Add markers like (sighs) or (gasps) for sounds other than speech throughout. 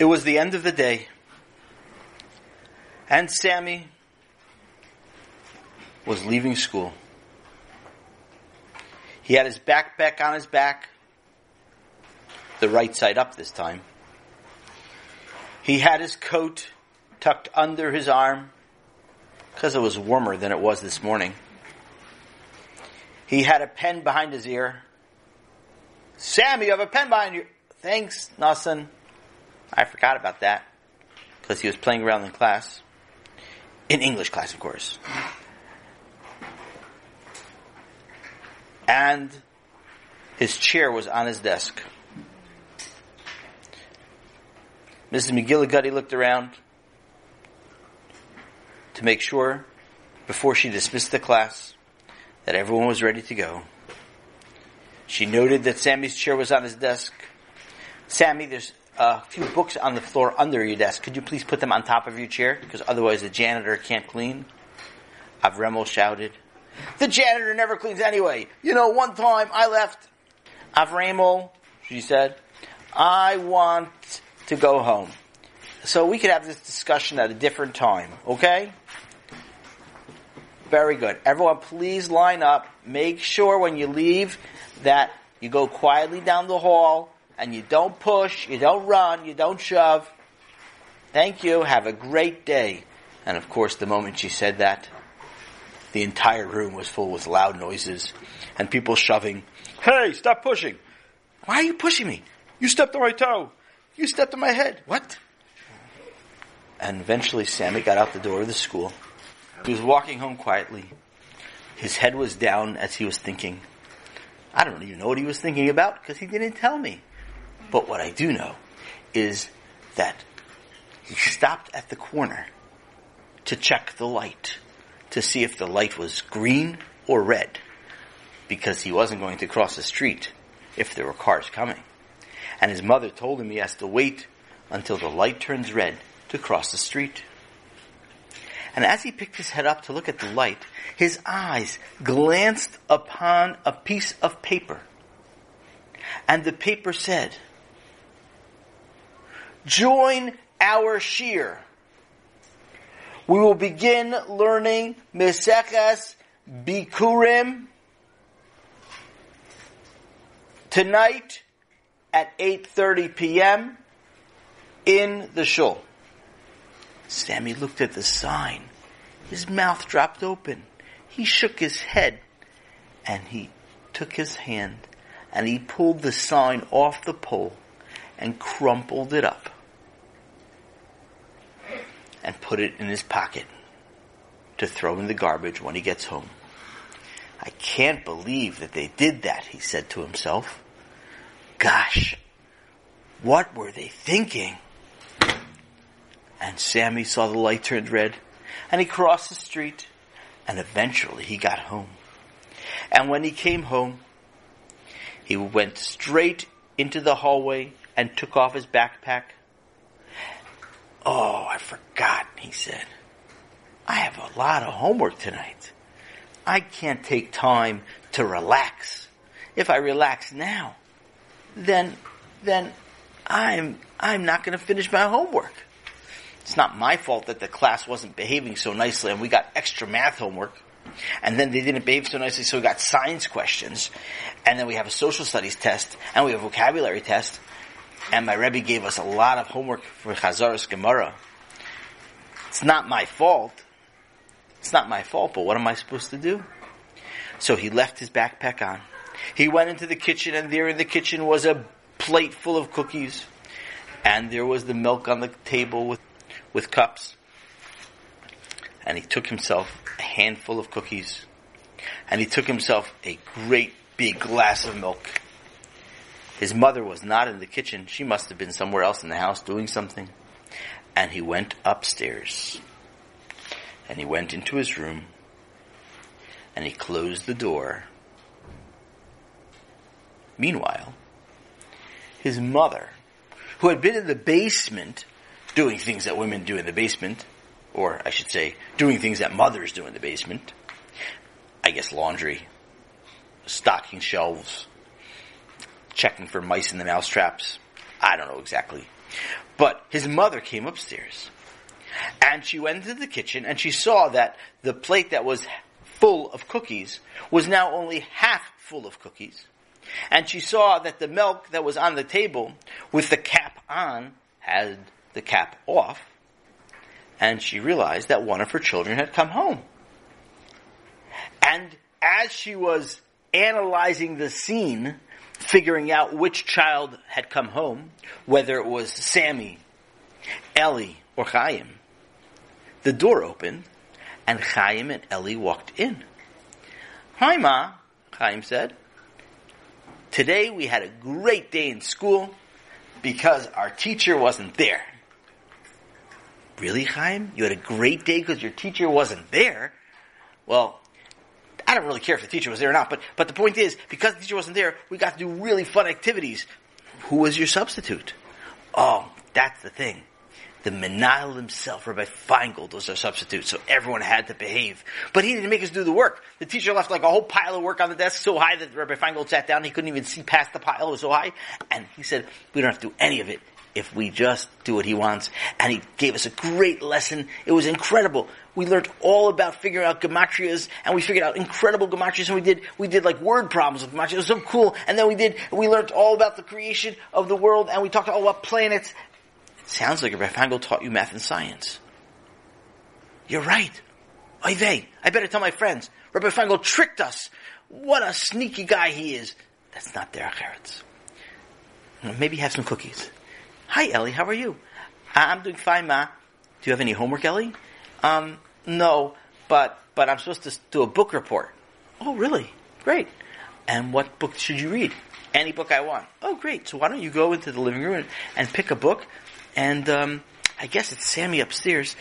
It was the end of the day. And Sammy was leaving school. He had his backpack on his back, the right side up this time. He had his coat tucked under his arm because it was warmer than it was this morning. He had a pen behind his ear. Sammy, you have a pen behind you. Thanks, Nasan. I forgot about that because he was playing around in class. In English class, of course. And his chair was on his desk. Mrs. McGillicuddy looked around to make sure, before she dismissed the class, that everyone was ready to go. She noted that Sammy's chair was on his desk. Sammy, there's a few books on the floor under your desk. Could you please put them on top of your chair? Because otherwise the janitor can't clean. Avremel shouted. The janitor never cleans anyway. You know, one time I left Avremel, she said, I want to go home. So we could have this discussion at a different time, okay? Very good. Everyone, please line up. Make sure when you leave that you go quietly down the hall and you don't push, you don't run, you don't shove. Thank you. Have a great day. And of course, the moment she said that, the entire room was full with loud noises and people shoving. Hey, stop pushing. Why are you pushing me? You stepped on my toe. You stepped on my head. What? And eventually Sammy got out the door of the school. He was walking home quietly. His head was down as he was thinking. I don't even know what he was thinking about because he didn't tell me. But what I do know is that he stopped at the corner to check the light to see if the light was green or red because he wasn't going to cross the street if there were cars coming. And his mother told him he has to wait until the light turns red to cross the street. And as he picked his head up to look at the light, his eyes glanced upon a piece of paper. And the paper said, Join our shiur. We will begin learning Meseches Bikurim tonight at 8.30 p.m. in the shul. Sammy looked at the sign. His mouth dropped open. He shook his head and he took his hand and he pulled the sign off the pole and crumpled it up and put it in his pocket to throw in the garbage when he gets home. I can't believe that they did that, he said to himself. Gosh, what were they thinking? And Sammy saw the light turned red, and he crossed the street, and eventually he got home. And when he came home, he went straight into the hallway and took off his backpack. Oh, I forgot, he said. I have a lot of homework tonight. I can't take time to relax. If I relax now, then, then I'm, I'm not going to finish my homework. It's not my fault that the class wasn't behaving so nicely and we got extra math homework. And then they didn't behave so nicely, so we got science questions. And then we have a social studies test, and we have a vocabulary test. And my Rebbe gave us a lot of homework for Chazaras Gemara. It's not my fault. It's not my fault, but what am I supposed to do? So he left his backpack on. He went into the kitchen, and there in the kitchen was a plate full of cookies. And there was the milk on the table with with cups, and he took himself a handful of cookies, and he took himself a great big glass of milk. His mother was not in the kitchen. She must have been somewhere else in the house doing something. And he went upstairs. And he went into his room. And he closed the door. Meanwhile, his mother, who had been in the basement doing things that women do in the basement, or I should say, doing things that mothers do in the basement. I guess laundry, stocking shelves, checking for mice in the mouse traps. I don't know exactly. But his mother came upstairs. And she went into the kitchen and she saw that the plate that was full of cookies was now only half full of cookies. And she saw that the milk that was on the table with the cap on had the cap off. And she realized that one of her children had come home. And as she was analyzing the scene, figuring out which child had come home, whether it was Sammy, Ellie, or Chaim, the door opened, and Chaim and Ellie walked in. Hi, Ma, Chaim said. Today we had a great day in school because our teacher wasn't there. Really, Chaim? You had a great day because your teacher wasn't there? Well, I don't really care if the teacher was there or not, but, but the point is, because the teacher wasn't there, we got to do really fun activities. Who was your substitute? Oh, that's the thing. The Menahel himself, Rabbi Feingold, was our substitute, so everyone had to behave. But he didn't make us do the work. The teacher left like a whole pile of work on the desk so high that Rabbi Feingold sat down, he couldn't even see past the pile, it was so high. And he said, we don't have to do any of it if we just do what he wants. And he gave us a great lesson. It was incredible. We learned all about figuring out gematrias, and we figured out incredible gematrias, and we did, we did like word problems with gematrias. It was so cool. And then we did, we learned all about the creation of the world, and we talked all about planets. It sounds like Rabbi Feingold taught you math and science. You're right. Oy I better tell my friends. Rabbi Feingold tricked us. What a sneaky guy he is. That's not derech eretz. Maybe have some cookies. Hi, Ellie. How are you? I'm doing fine, Ma. Do you have any homework, Ellie? Um, no, but but I'm supposed to do a book report. Oh, really? Great. And what book should you read? Any book I want. Oh, great. So why don't you go into the living room and, and pick a book? And um, I guess it's Sammy upstairs.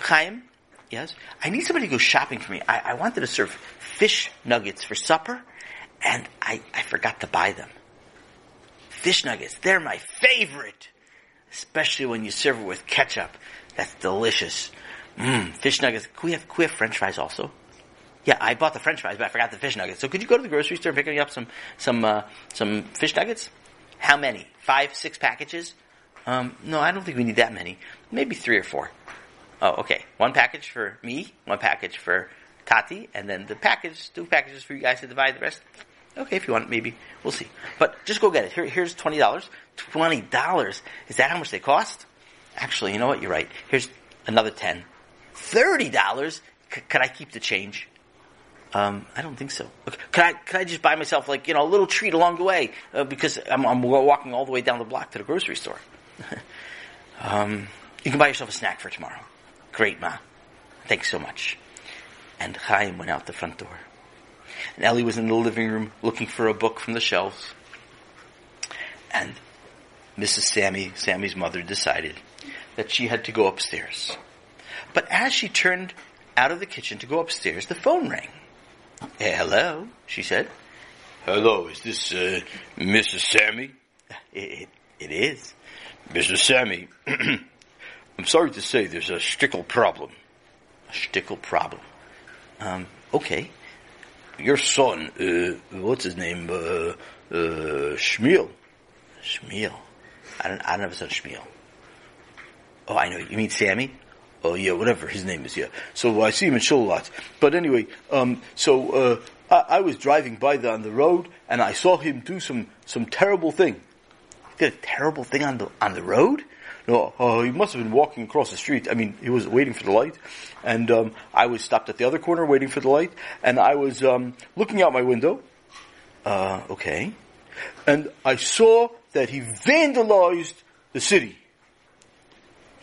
Chaim, yes. I need somebody to go shopping for me. I, I wanted to serve fish nuggets for supper, and I, I forgot to buy them fish nuggets. They're my favorite. Especially when you serve it with ketchup. That's delicious. Mmm, fish nuggets. Can we have, can we have french fries also? Yeah, I bought the french fries, but I forgot the fish nuggets. So could you go to the grocery store and pick me up some, some, uh, some fish nuggets? How many? Five, six packages? Um, no, I don't think we need that many. Maybe three or four. Oh, okay. One package for me, one package for Tati, and then the package, two packages for you guys to divide the rest. Okay, if you want, maybe we'll see. But just go get it. Here, here's twenty dollars. Twenty dollars is that how much they cost? Actually, you know what? You're right. Here's another ten. Thirty dollars. C- could I keep the change? Um, I don't think so. Okay. Could I could I just buy myself like you know a little treat along the way uh, because I'm, I'm, walking all the way down the block to the grocery store. (laughs) um, you can buy yourself a snack for tomorrow. Great, ma. Thanks so much. And Chaim went out the front door. And Ellie was in the living room looking for a book from the shelves. And Mrs. Sammy, Sammy's mother, decided that she had to go upstairs. But as she turned out of the kitchen to go upstairs, the phone rang. Hey, hello, she said. Hello, is this uh, Mrs. Sammy? It, it is. Mrs. Sammy, (clears throat) I'm sorry to say there's a stickle problem. A shtickle problem? Um, okay your son, uh, what's his name, uh, uh, Shmuel. Shmuel. I don't, I don't have a son Shmuel. Oh, I know. You mean Sammy? Oh yeah, whatever his name is. Yeah. So I see him in shul a lot. But anyway, um, so uh, I, I, was driving by the, on the road and I saw him do some some terrible thing. He did a terrible thing on the on the road. No, uh, he must have been walking across the street. I mean, he was waiting for the light, and um, I was stopped at the other corner waiting for the light, and I was um, looking out my window. Uh, okay. And I saw that he vandalized the city.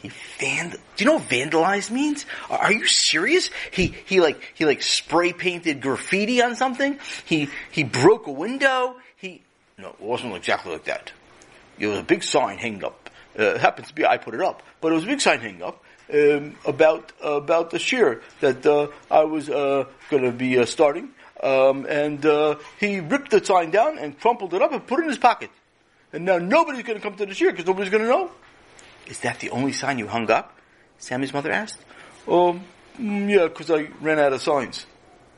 He vand. Do you know what vandalize means? Are you serious? He he like he like spray painted graffiti on something. He he broke a window. He no, it wasn't exactly like that. It was a big sign hanging up uh, happens to be I put it up, but it was a big sign hanging up um, about uh, about the shiur that uh, I was uh, going to be uh, starting, um, and uh, he ripped the sign down and crumpled it up and put it in his pocket. And now nobody's going to come to the shiur because nobody's going to know. Is that the only sign you hung up? Sammy's mother asked. Um, mm, yeah, because I ran out of signs.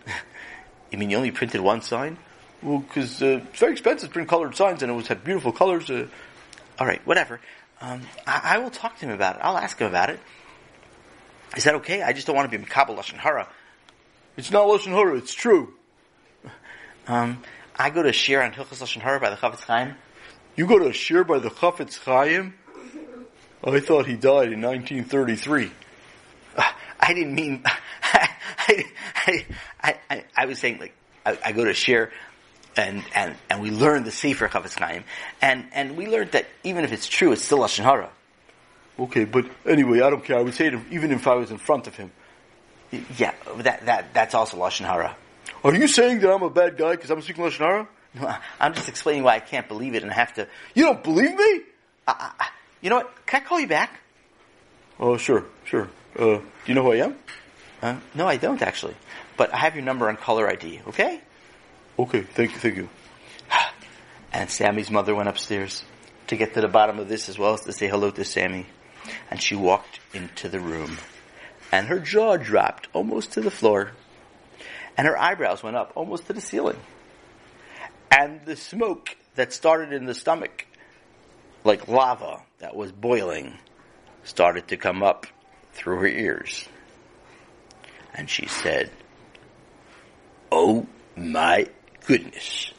(laughs) you mean you only printed one sign? Well, because it's very expensive to print colored signs, and it was had beautiful colors. All right, whatever. Um, I, I, will talk to him about it. I'll ask him about it. Is that okay? I just don't want to be mekabel Lashon Hara. It's not Lashon Hara, it's true. (laughs) Um, I go to Shir on Hilchas Lashon Hara by the Chafetz Chaim. You go to Shir by the Chafetz Chaim? I thought he died in 1933. Uh, I didn't mean. (laughs) I, I, I, I, was saying like I, I go to Shir and and and we learn the Sefer Chafetz Chaim, and and we learned that even if it's true, it's still lashon hara. Okay, but anyway, I don't care. I would say it even if I was in front of him. Yeah, that that that's also lashon hara. Are you saying that I'm a bad guy because I'm speaking lashon hara? No, (laughs) I'm just explaining why I can't believe it and I have to. You don't believe me? I, I, you know what? Can I call you back? Oh, sure, sure. Uh, do you know who I am? Uh, no, I don't actually. But I have your number on caller ID. Okay. Okay, thank you, thank you. (sighs) And Sammy's mother went upstairs to get to the bottom of this as well as to say hello to Sammy. And she walked into the room. And her jaw dropped almost to the floor. And her eyebrows went up almost to the ceiling. And the smoke that started in the stomach, like lava that was boiling, started to come up through her ears. And she said, Oh my goodness,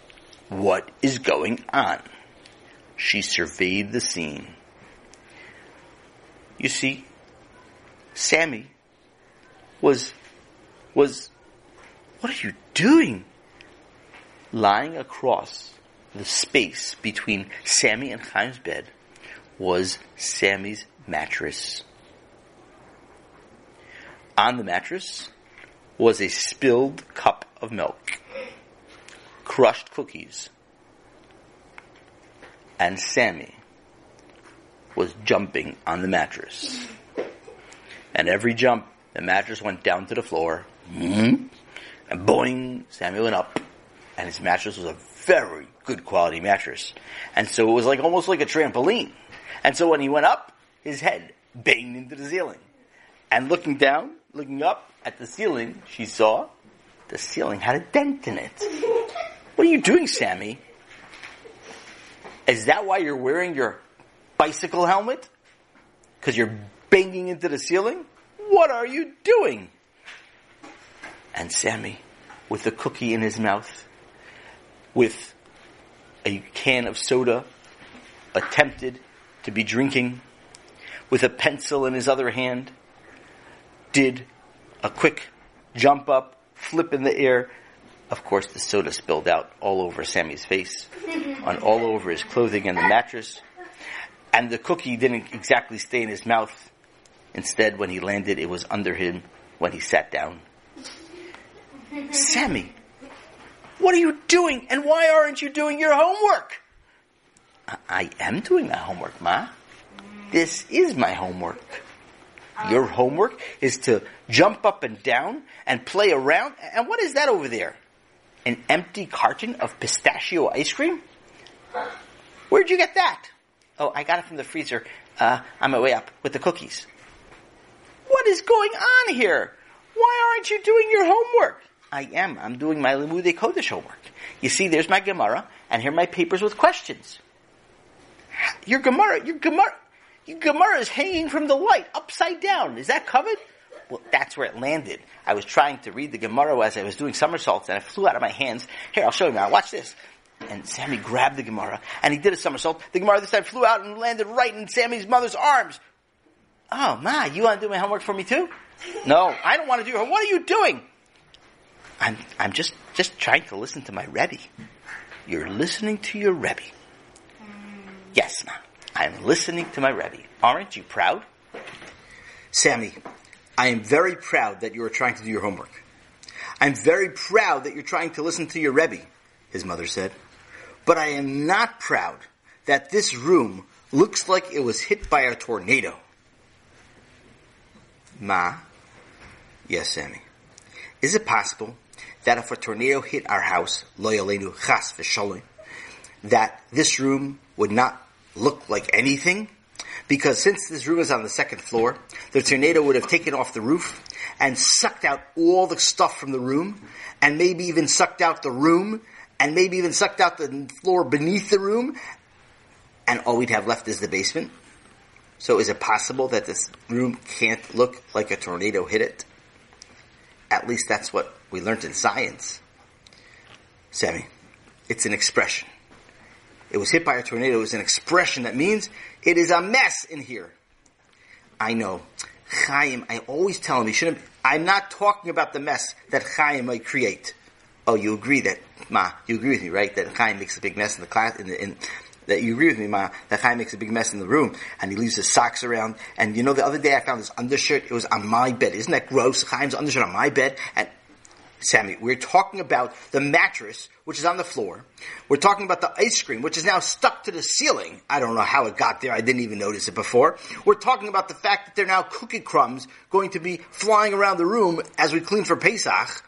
what is going on? She surveyed the scene. You see, Sammy was, was, what are you doing? Lying across the space between Sammy and Chaim's bed was Sammy's mattress. On the mattress was a spilled cup of milk crushed cookies. And Sammy was jumping on the mattress. And every jump, the mattress went down to the floor. Mm-hmm. And boing, Sammy went up. And his mattress was a very good quality mattress. And so it was like almost like a trampoline. And so when he went up, his head banged into the ceiling. And looking down, looking up at the ceiling, she saw the ceiling had a dent in it. What are you doing, Sammy? Is that why you're wearing your bicycle helmet? Because you're banging into the ceiling? What are you doing? And Sammy, with the cookie in his mouth, with a can of soda, attempted to be drinking, with a pencil in his other hand, did a quick jump up, flip in the air, of course, the soda spilled out all over Sammy's face, (laughs) on all over his clothing and the mattress. And the cookie didn't exactly stay in his mouth. Instead, when he landed, it was under him when he sat down. (laughs) Sammy, what are you doing? And why aren't you doing your homework? I, am doing my homework, Ma. This is my homework. Your homework is to jump up and down and play around. And what is that over there? an empty carton of pistachio ice cream? Where'd you get that? Oh, I got it from the freezer uh, on my way up with the cookies. What is going on here? Why aren't you doing your homework? I am. I'm doing my Limude Kodesh homework. You see, there's my Gemara, and here are my papers with questions. Your Gemara, your Gemara, your Gemara is hanging from the light, upside down. Is that covered? Well, that's where it landed. I was trying to read the Gemara as I was doing somersaults and it flew out of my hands. Here, I'll show you now. Watch this. And Sammy grabbed the Gemara and he did a somersault. The Gemara this time flew out and landed right in Sammy's mother's arms. Oh, Ma, you want to do my homework for me too? No, I don't want to do it. What are you doing? I'm, I'm just, just trying to listen to my Rebbe. You're listening to your Rebbe. Yes, Ma. I'm listening to my Rebbe. Aren't you proud? Sammy, I am very proud that you are trying to do your homework. I'm very proud that you're trying to listen to your Rebbe, his mother said. But I am not proud that this room looks like it was hit by a tornado. Ma? Yes, Sammy. Is it possible that if a tornado hit our house, lo aleinu chas v'shalom, that this room would not look like anything? Because since this room is on the second floor, the tornado would have taken off the roof and sucked out all the stuff from the room, and maybe even sucked out the room, and maybe even sucked out the floor beneath the room, and all we'd have left is the basement. So is it possible that this room can't look like a tornado hit it? At least that's what we learned in science. Sammy, it's an expression. It was hit by a tornado. It was an expression that means it is a mess in here. I know. Chaim, I always tell him he shouldn't. I'm not talking about the mess that Chaim might create. Oh, you agree that, Ma, you agree with me, right? That Chaim makes a big mess in the class, in the, in, that you agree with me, Ma, that Chaim makes a big mess in the room, and he leaves his socks around, and you know, the other day I found his undershirt, it was on my bed. Isn't that gross? Chaim's undershirt on my bed, and Sammy, we're talking about the mattress, which is on the floor. We're talking about the ice cream, which is now stuck to the ceiling. I don't know how it got there. I didn't even notice it before. We're talking about the fact that there are now cookie crumbs going to be flying around the room as we clean for Pesach.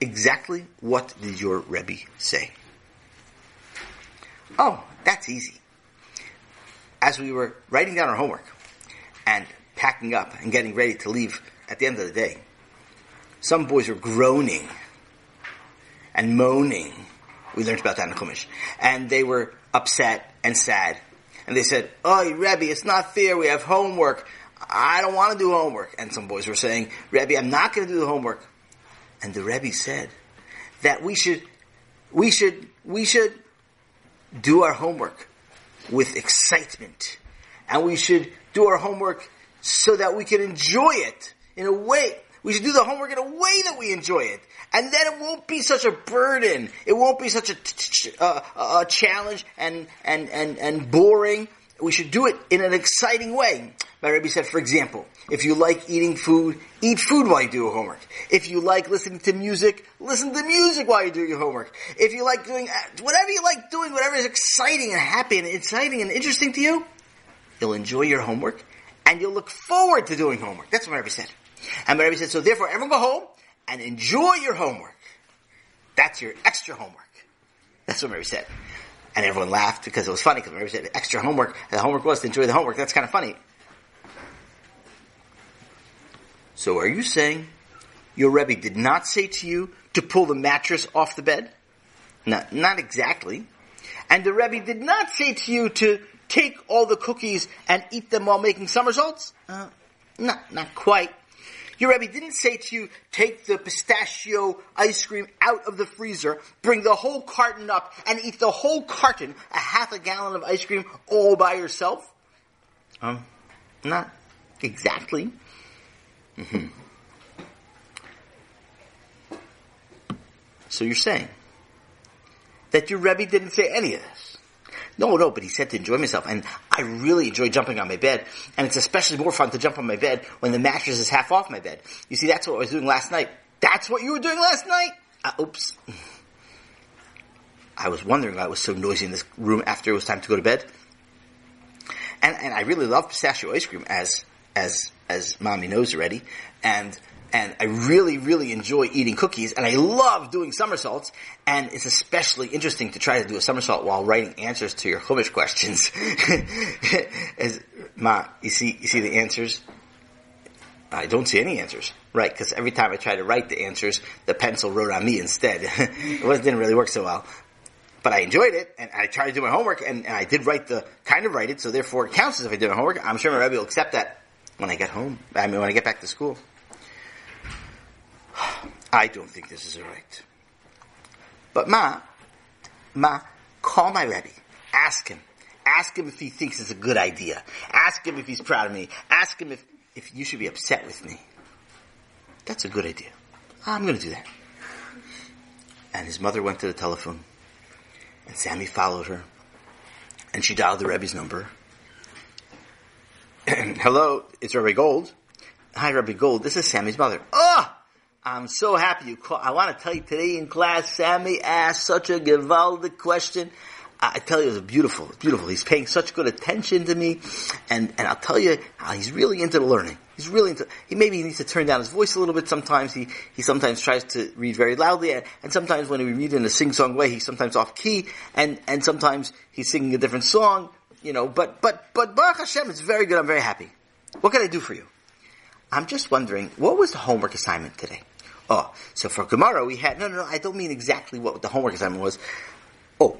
Exactly what did your Rebbe say? Oh, that's easy. As we were writing down our homework and packing up and getting ready to leave at the end of the day, some boys were groaning and moaning. We learned about that in Chumash. And they were upset and sad. And they said, Oh, Rebbe, it's not fair. We have homework. I don't want to do homework. And some boys were saying, Rebbe, I'm not going to do the homework. And the Rebbe said that we should, we should, we should do our homework with excitement. And we should do our homework so that we can enjoy it in a way. We should do the homework in a way that we enjoy it. And then it won't be such a burden. It won't be such a, uh, a challenge and, and, and, and boring. We should do it in an exciting way. My Rebbe said, for example, if you like eating food, eat food while you do your homework. If you like listening to music, listen to music while you do your homework. If you like doing, whatever you like doing, whatever is exciting and happy and exciting and interesting to you, you'll enjoy your homework and you'll look forward to doing homework. That's what Rebbe said. And Rebbe said, so therefore everyone go home and enjoy your homework. That's your extra homework. That's what Mary said. And everyone laughed because it was funny because Mary said extra homework. The homework was to enjoy the homework. That's kind of funny. So are you saying your Rebbe did not say to you to pull the mattress off the bed? No, not exactly. And the Rebbe did not say to you to take all the cookies and eat them while making somersaults? Uh, not, not quite. Your Rebbe didn't say to you, take the pistachio ice cream out of the freezer, bring the whole carton up, and eat the whole carton, a half a gallon of ice cream, all by yourself? Um, not exactly. Mm-hmm. So you're saying that your Rebbe didn't say any of this? No, no, but he said to enjoy myself. And I really enjoy jumping on my bed. And it's especially more fun to jump on my bed when the mattress is half off my bed. You see, that's what I was doing last night. That's what you were doing last night? Uh, oops. I was wondering why it was so noisy in this room after it was time to go to bed. And, and I really love pistachio ice cream as, as, as mommy knows already. And and I really, really enjoy eating cookies, and I love doing somersaults, and it's especially interesting to try to do a somersault while writing answers to your Chumash questions. (laughs) As, Ma, you see, you see the answers? I don't see any answers, right? Because every time I try to write the answers, the pencil wrote on me instead. (laughs) it didn't really work so well. But I enjoyed it, and I tried to do my homework, and, and I did write the, kind of write it, so therefore it counts as if I did my homework. I'm sure my Rebbe will accept that when I get home. I mean, when I get back to school. I don't think this is right. But Ma, Ma, call my Rebbe. Ask him. Ask him if he thinks it's a good idea. Ask him if he's proud of me. Ask him if, if you should be upset with me. That's a good idea. I'm going to do that. And his mother went to the telephone. And Sammy followed her. And she dialed the Rebbe's number. (clears throat) Hello, it's Rebbe Gold. Hi, Rebbe Gold. This is Sammy's mother. Oh! I'm so happy you. I want to tell you today in class, Sammy asked such a gewaldic question. I tell you, it was beautiful. It's beautiful. He's paying such good attention to me, and and I'll tell you, he's really into the learning. He's really into. He maybe he needs to turn down his voice a little bit. Sometimes he he sometimes tries to read very loudly, and, and sometimes when we read in a sing song way, he's sometimes off key, and and sometimes he's singing a different song. You know, but but but Baruch Hashem, it's very good. I'm very happy. What can I do for you? I'm just wondering, what was the homework assignment today? Oh, so for Gemara we had, no, no, no, I don't mean exactly what the homework assignment was. Oh,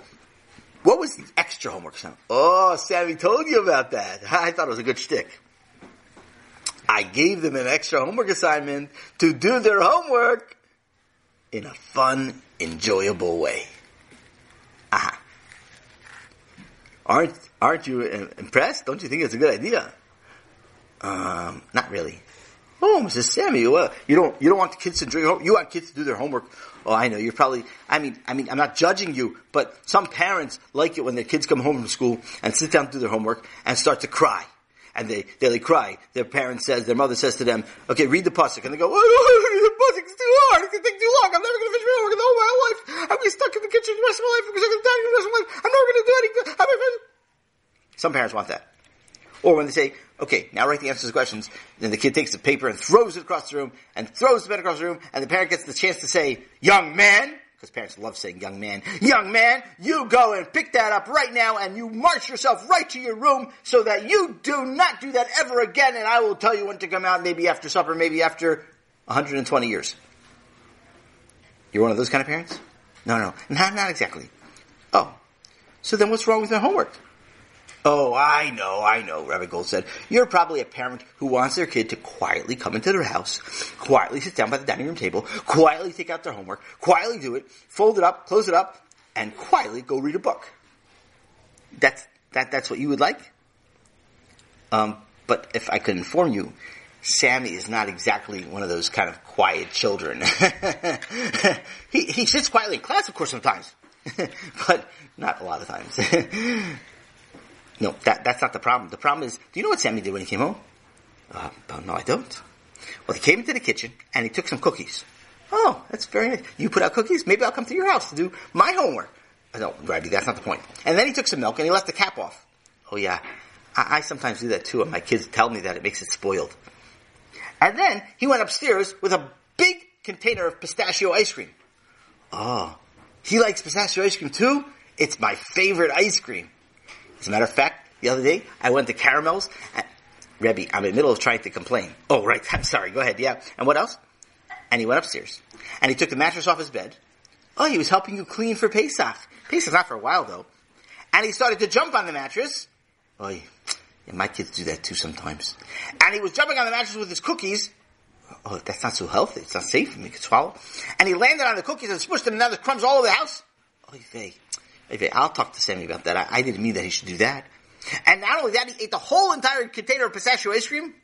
what was the extra homework assignment? Oh, Sammy told you about that. (laughs) I thought it was a good shtick. I gave them an extra homework assignment to do their homework in a fun, enjoyable way. Aha. Aren't, aren't you impressed? Don't you think it's a good idea? Um, not really. Oh, Mrs. Sammy, well, you don't you don't want the kids to drink. You want kids to do their homework. Oh, I know. You're probably. I mean, I mean, I'm not judging you, but some parents like it when their kids come home from school and sit down to do their homework and start to cry. And they, they, they cry. Their parent says, their mother says to them, okay, read the pasuk. And they go, oh, the pasuk's too hard. It's to take too long. I'm never going to finish my homework in whole my life. I'm to be stuck in the kitchen the rest of my life because I'm to die the rest of my life. I'm never going to do anything. Some parents want that. Or when they say, okay, now write the answers to the questions, then the kid takes the paper and throws it across the room, and throws the pen across the room, and the parent gets the chance to say, young man, because parents love saying young man, young man, you go and pick that up right now, and you march yourself right to your room, so that you do not do that ever again, and I will tell you when to come out, maybe after supper, maybe after 120 years. You're one of those kind of parents? No, no, not, not exactly. Oh. So then what's wrong with their homework? Oh, I know, I know, Rabbi Gold said. You're probably a parent who wants their kid to quietly come into their house, quietly sit down by the dining room table, quietly take out their homework, quietly do it, fold it up, close it up, and quietly go read a book. That's, that, that's what you would like? Um, but if I could inform you, Sammy is not exactly one of those kind of quiet children. (laughs) he, he sits quietly in class, of course, sometimes. (laughs) but not a lot of times. (laughs) No, that, that's not the problem. The problem is, do you know what Sammy did when he came home? Uh, no, I don't. Well, he came into the kitchen and he took some cookies. Oh, that's very nice. You put out cookies? Maybe I'll come to your house to do my homework. No, Rabbi, that's not the point. And then he took some milk and he left the cap off. Oh yeah, I, I sometimes do that too, and my kids tell me that it makes it spoiled. And then he went upstairs with a big container of pistachio ice cream. Oh, he likes pistachio ice cream too? It's my favorite ice cream. As a matter of fact, the other day I went to Caramels. And, Rebbe, I'm in the middle of trying to complain. Oh, right. (laughs) I'm sorry. Go ahead. Yeah. And what else? And he went upstairs. And he took the mattress off his bed. Oh, he was helping you clean for Pesach. Pesach's not for a while though. And he started to jump on the mattress. Oh, yeah, my kids do that too sometimes. And he was jumping on the mattress with his cookies. Oh, that's not so healthy. It's not safe for me to swallow. And he landed on the cookies and smushed them and now there's crumbs all over the house. Oh, they. I'll talk to Sammy about that. I, I, didn't mean that he should do that. And not only that, he ate the whole entire container of pistachio ice cream.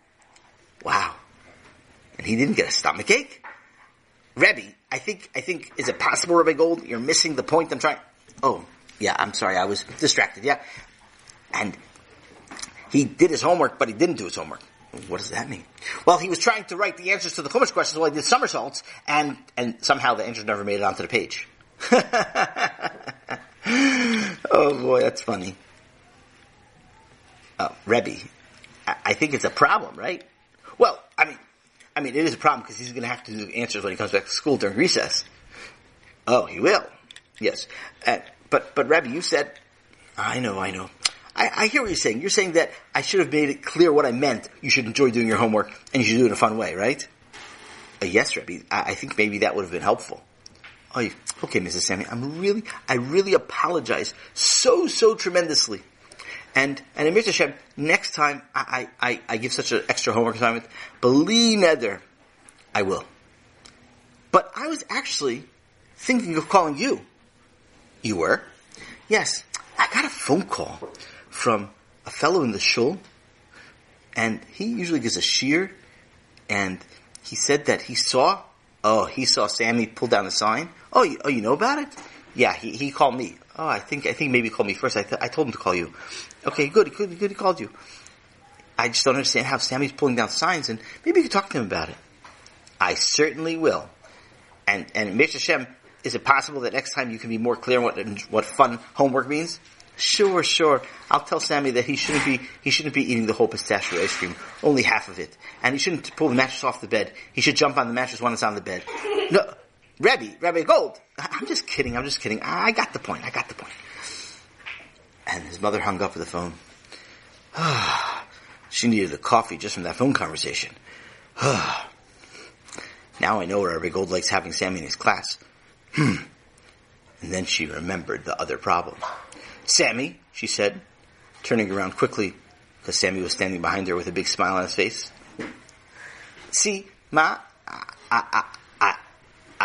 Wow. And he didn't get a stomach ache. Rebbe, I think, I think, is it possible, Rebbe Gold? You're missing the point I'm trying. Oh, yeah, I'm sorry, I was distracted, yeah. And he did his homework, but he didn't do his homework. What does that mean? Well, he was trying to write the answers to the Chumash questions while he did somersaults, and, and somehow the answers never made it onto the page. (laughs) (gasps) oh boy, that's funny. Oh, Rebbe, I, I think it's a problem, right? Well, I mean, I mean, it is a problem because he's going to have to do answers when he comes back to school during recess. Oh, he will. Yes. Uh, but, but Rebbe, you said, I know, I know. I, I, hear what you're saying. You're saying that I should have made it clear what I meant. You should enjoy doing your homework and you should do it in a fun way, right? Uh, yes, Rebbe. I, I think maybe that would have been helpful. Okay, Mrs. Sammy, I'm really, I really apologize so, so tremendously. And, and Amir Hashem, next time I, I, I give such an extra homework assignment, bli neder, I will. But I was actually thinking of calling you. You were? Yes. I got a phone call from a fellow in the shul, and he usually gives a shiur, and he said that he saw Oh, he saw Sammy pull down the sign. Oh, you, oh, you know about it? Yeah, he, he called me. Oh, I think I think maybe he called me first. I th- I told him to call you. Okay, good, good, good. He called you. I just don't understand how Sammy's pulling down signs, and maybe you could talk to him about it. I certainly will. And and Mr. Shem, is it possible that next time you can be more clear on what what fun homework means? Sure, sure. I'll tell Sammy that he shouldn't be he shouldn't be eating the whole pistachio ice cream, only half of it, and he shouldn't pull the mattress off the bed. He should jump on the mattress when it's on the bed. No, Rebbe, Rebbe Gold. I'm just kidding. I'm just kidding. I got the point. I got the point. And his mother hung up the phone. (sighs) she needed a coffee just from that phone conversation. (sighs) now I know where Rebbe Gold likes having Sammy in his class. Hmm. And then she remembered the other problem. Sammy, she said, turning around quickly because Sammy was standing behind her with a big smile on his face. See, Ma, I, I,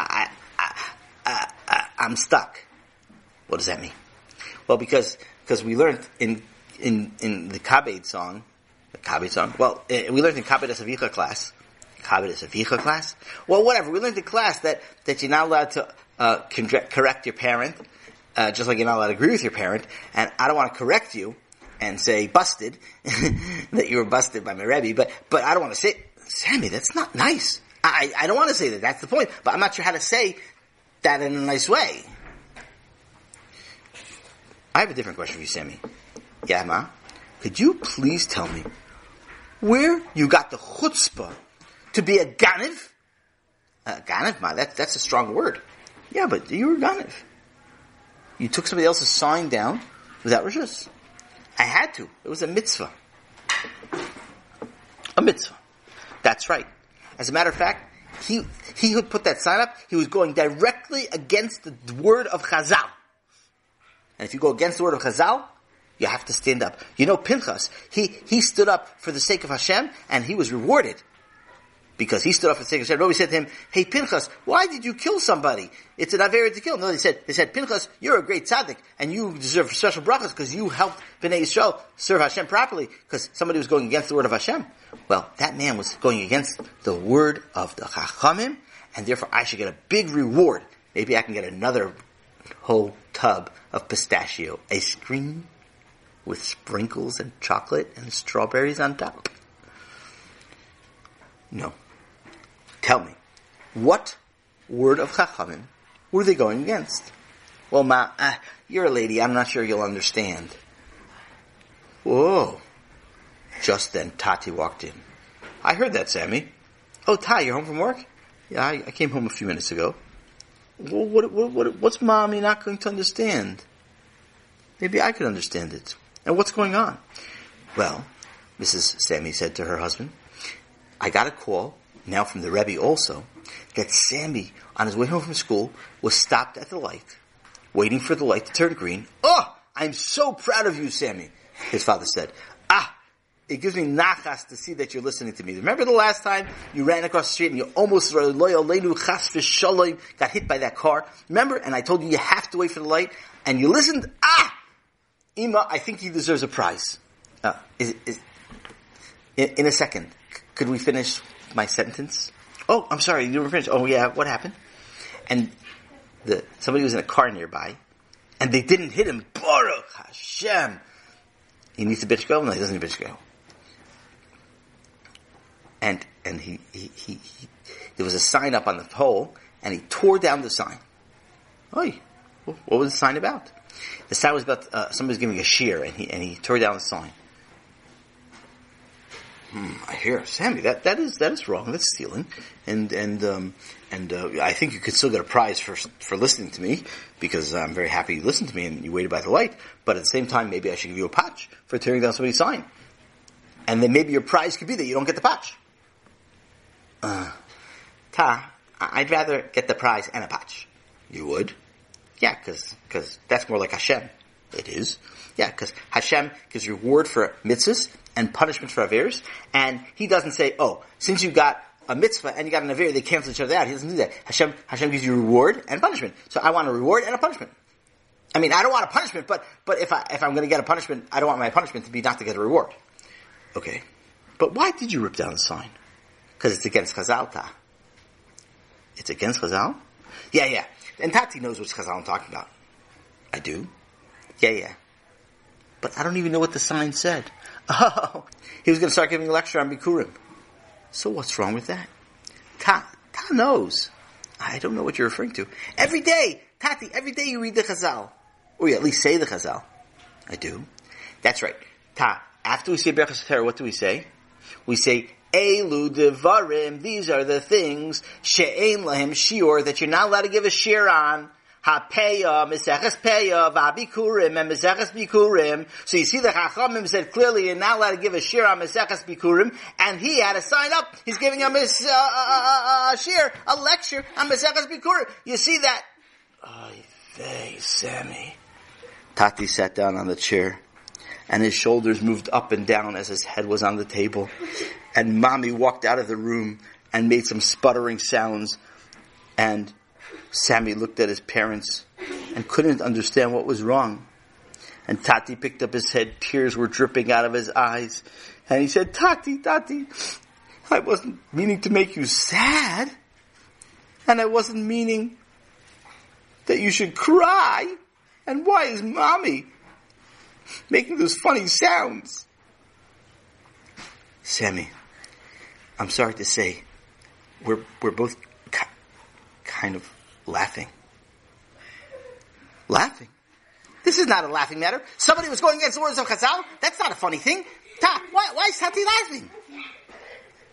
I, I, I, I'm stuck. What does that mean? Well, because because we learned in in in the Kabed song, the Kabed song. Well, eh, we learned in Kabed Es Avicha class. Kabed Es Avicha class. Well, whatever. We learned in class that that you're not allowed to uh, correct your parent, uh, just like you're not allowed to agree with your parent. And I don't want to correct you and say busted (laughs) that you were busted by my rebbe, but but I don't want to say Sammy. That's not nice. I I don't want to say that. That's the point. But I'm not sure how to say that in a nice way. I have a different question for you, Sammy. Yeah, ma. Could you please tell me where you got the chutzpah to be a ganiv? A uh, ganiv, ma. That, that's a strong word. Yeah, but you were ganiv. You took somebody else's sign down without rishus. I had to. It was a mitzvah. A mitzvah. That's right. As a matter of fact, he, he who put that sign up, he was going directly against the word of Chazal. And if you go against the word of Chazal, you have to stand up. You know Pinchas, he, he stood up for the sake of Hashem, and he was rewarded. Because he stood up for the sake said to him, hey Pinchas, why did you kill somebody? It's an Avera to kill. No, they said, they said, Pinchas, you're a great tzaddik, and you deserve special brachas because you helped Bnei Yisrael serve Hashem properly, because somebody was going against the word of Hashem. Well, that man was going against the word of the Chachamim, and therefore I should get a big reward. Maybe I can get another whole tub of pistachio ice cream with sprinkles and chocolate and strawberries on top. No. Tell me, what word of Chachamim were they going against? Well, Ma, uh, you're a lady. I'm not sure you'll understand. Whoa. Just then, Tati walked in. I heard that, Sammy. Oh, Ty, you're home from work? Yeah, I, I came home a few minutes ago. Well, what, what, what, what's mommy not going to understand? Maybe I could understand it. And what's going on? Well, Mrs. Sammy said to her husband, I got a call, now from the Rebbe also, that Sammy, on his way home from school, was stopped at the light, waiting for the light to turn green. Oh, I'm so proud of you, Sammy, his father said. Ah, it gives me nachas to see that you're listening to me. Remember the last time you ran across the street and you almost got hit by that car? Remember? And I told you you have to wait for the light, and you listened. Ah, Ima, I think he deserves a prize. Uh, is, is, in, in, a second, could we finish my sentence? Oh, I'm sorry, you didn't finish. Oh yeah, what happened? And the somebody was in a car nearby, and they didn't hit him. Baruch Hashem. He needs a bitch go? No, he doesn't need a bitch go and and he, he, he, he, there was a sign up on the pole, and he tore down the sign. Oi, what was the sign about? The sign was about uh, somebody was giving a shiur, and he and he tore down the sign. Hmm, I hear Sammy. That that is that is wrong. That's stealing, and and um, and uh, I think you could still get a prize for for listening to me because I'm very happy you listened to me and you waited by the light. But at the same time, maybe I should give you a patch for tearing down somebody's sign, and then maybe your prize could be that you don't get the patch. Uh, ta, I'd rather get the prize and a patch. You would? Yeah, cause, cause that's more like Hashem. It is. Yeah, cause Hashem gives reward for mitzvahs and punishment for avers, and he doesn't say, oh, since you got a mitzvah and you got an aver, they cancel each other out. He doesn't do that. Hashem, Hashem gives you reward and punishment. So I want a reward and a punishment. I mean, I don't want a punishment, but, but if I, if I'm gonna get a punishment, I don't want my punishment to be not to get a reward. Okay. But why did you rip down the sign? Because it's against Chazal. It's against Chazal? Yeah, yeah. And Tati knows which Chazal I'm talking about. I do? Yeah, yeah. But I don't even know what the sign said. (laughs) Oh, he was going to start giving a lecture on Bikurim. So what's wrong with that? Ta, Ta knows. I don't know what you're referring to. Every day, Tati, every day you read the Chazal. Or you at least say the Chazal. I do. That's right. Ta, after we say Berachas what do we say? We say, Elu devarim, these are the things, she'ein lahem shiur, that you're not allowed to give a shir on. Hapeya, Peya, Vabikurim, and Bikurim. So you see the Chachamim said clearly you're not allowed to give a shir on Meseches Bikurim, and he had to sign up. He's giving a, uh, uh, uh, shir, a lecture on Meseches Bikurim. You see that? Hey, Sammy. Tati sat down on the chair, and his shoulders moved up and down as his head was on the table. And mommy walked out of the room and made some sputtering sounds. And Sammy looked at his parents and couldn't understand what was wrong. And Tati picked up his head, tears were dripping out of his eyes. And he said, Tati, Tati, I wasn't meaning to make you sad. And I wasn't meaning that you should cry. And why is mommy making those funny sounds? Sammy, I'm sorry to say, we're, we're both ki- kind of laughing. Laughing? This is not a laughing matter. Somebody was going against the words of Chazal. That's not a funny thing. Ta, why, why is Tati laughing?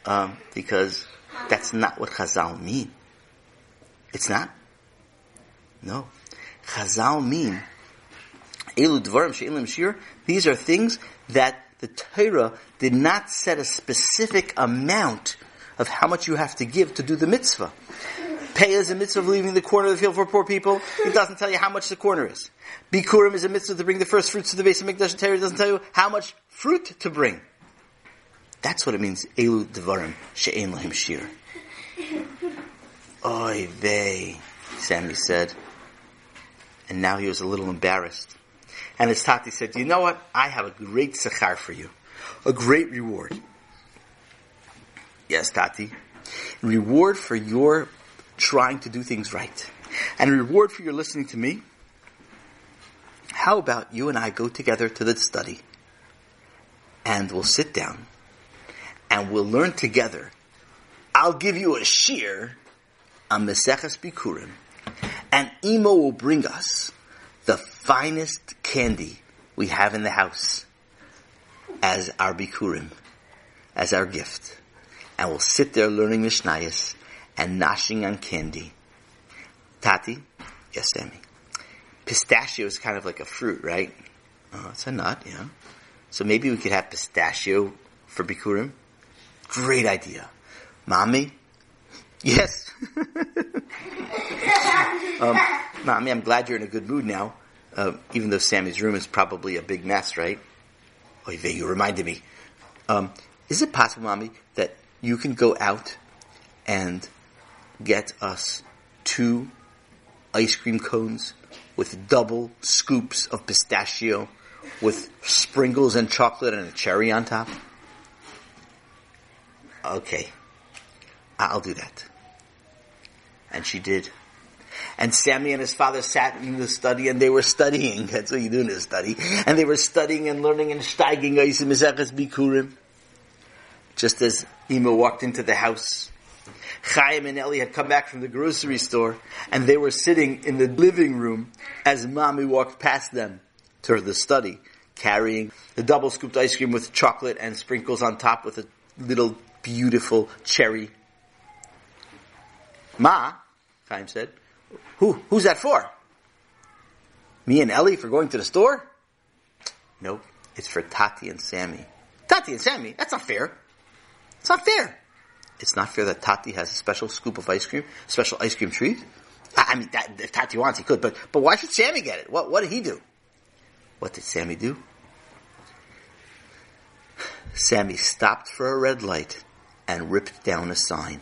Um, because that's not what Chazal mean. It's not. No. Chazal mean, Elu Dvarim She'ilim Shiur, these are things that the Torah did not set a specific amount of how much you have to give to do the mitzvah. Peah is a mitzvah of leaving the corner of the field for poor people. It doesn't tell you how much the corner is. Bikurim is a mitzvah to bring the first fruits to the Beis HaMikdash. The Torah doesn't tell you how much fruit to bring. That's what it means. Elu Dvarim She'en Lahim Shiur. Oy vey, Sammy said. And now he was a little embarrassed. And his tati said, you know what? I have a great sechar for you. A great reward. Yes, Tati. Reward for your trying to do things right. And reward for your listening to me. How about you and I go together to the study and we'll sit down and we'll learn together. I'll give you a shiur on Meseches Bikurim and Ima will bring us the finest candy we have in the house as our Bikurim, as our gift. And we'll sit there learning Mishnayos and noshing on candy. Tati? Yes, Sammy. Pistachio is kind of like a fruit, right? Oh, it's a nut, yeah. So maybe we could have pistachio for Bikurim. Great idea. Mommy? Yes. (laughs) um, Mommy, I'm glad you're in a good mood now. Uh, even though Sammy's room is probably a big mess, right? Vey, you reminded me. Um, is it possible, Mommy, that you can go out and get us two ice cream cones with double scoops of pistachio with sprinkles and chocolate and a cherry on top? Okay. I'll do that. And she did. And Sammy and his father sat in the study and they were studying. (laughs) That's what you do in a study. And they were studying and learning and steiging Bikurim. Just as Ima walked into the house, Chaim and Ellie had come back from the grocery store and they were sitting in the living room as mommy walked past them to the study, carrying the double scooped ice cream with chocolate and sprinkles on top with a little beautiful cherry. Ma, Chaim said, who, who's that for? Me and Ellie for going to the store? Nope, it's for Tati and Sammy. Tati and Sammy? That's not fair. It's not fair. It's not fair that Tati has a special scoop of ice cream, special ice cream treat. I I mean, that, if Tati wants, he could, but, but why should Sammy get it? What, what did he do? What did Sammy do? Sammy stopped for a red light and ripped down a sign.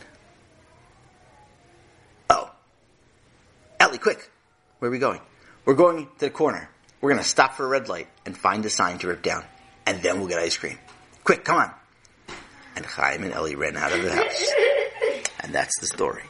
Oh. Ellie, quick. Where are we going? We're going to the corner. We're going to stop for a red light and find a sign to rip down. And then we'll get ice cream. Quick, come on. And Chaim and Ellie ran out of the house. And that's the story.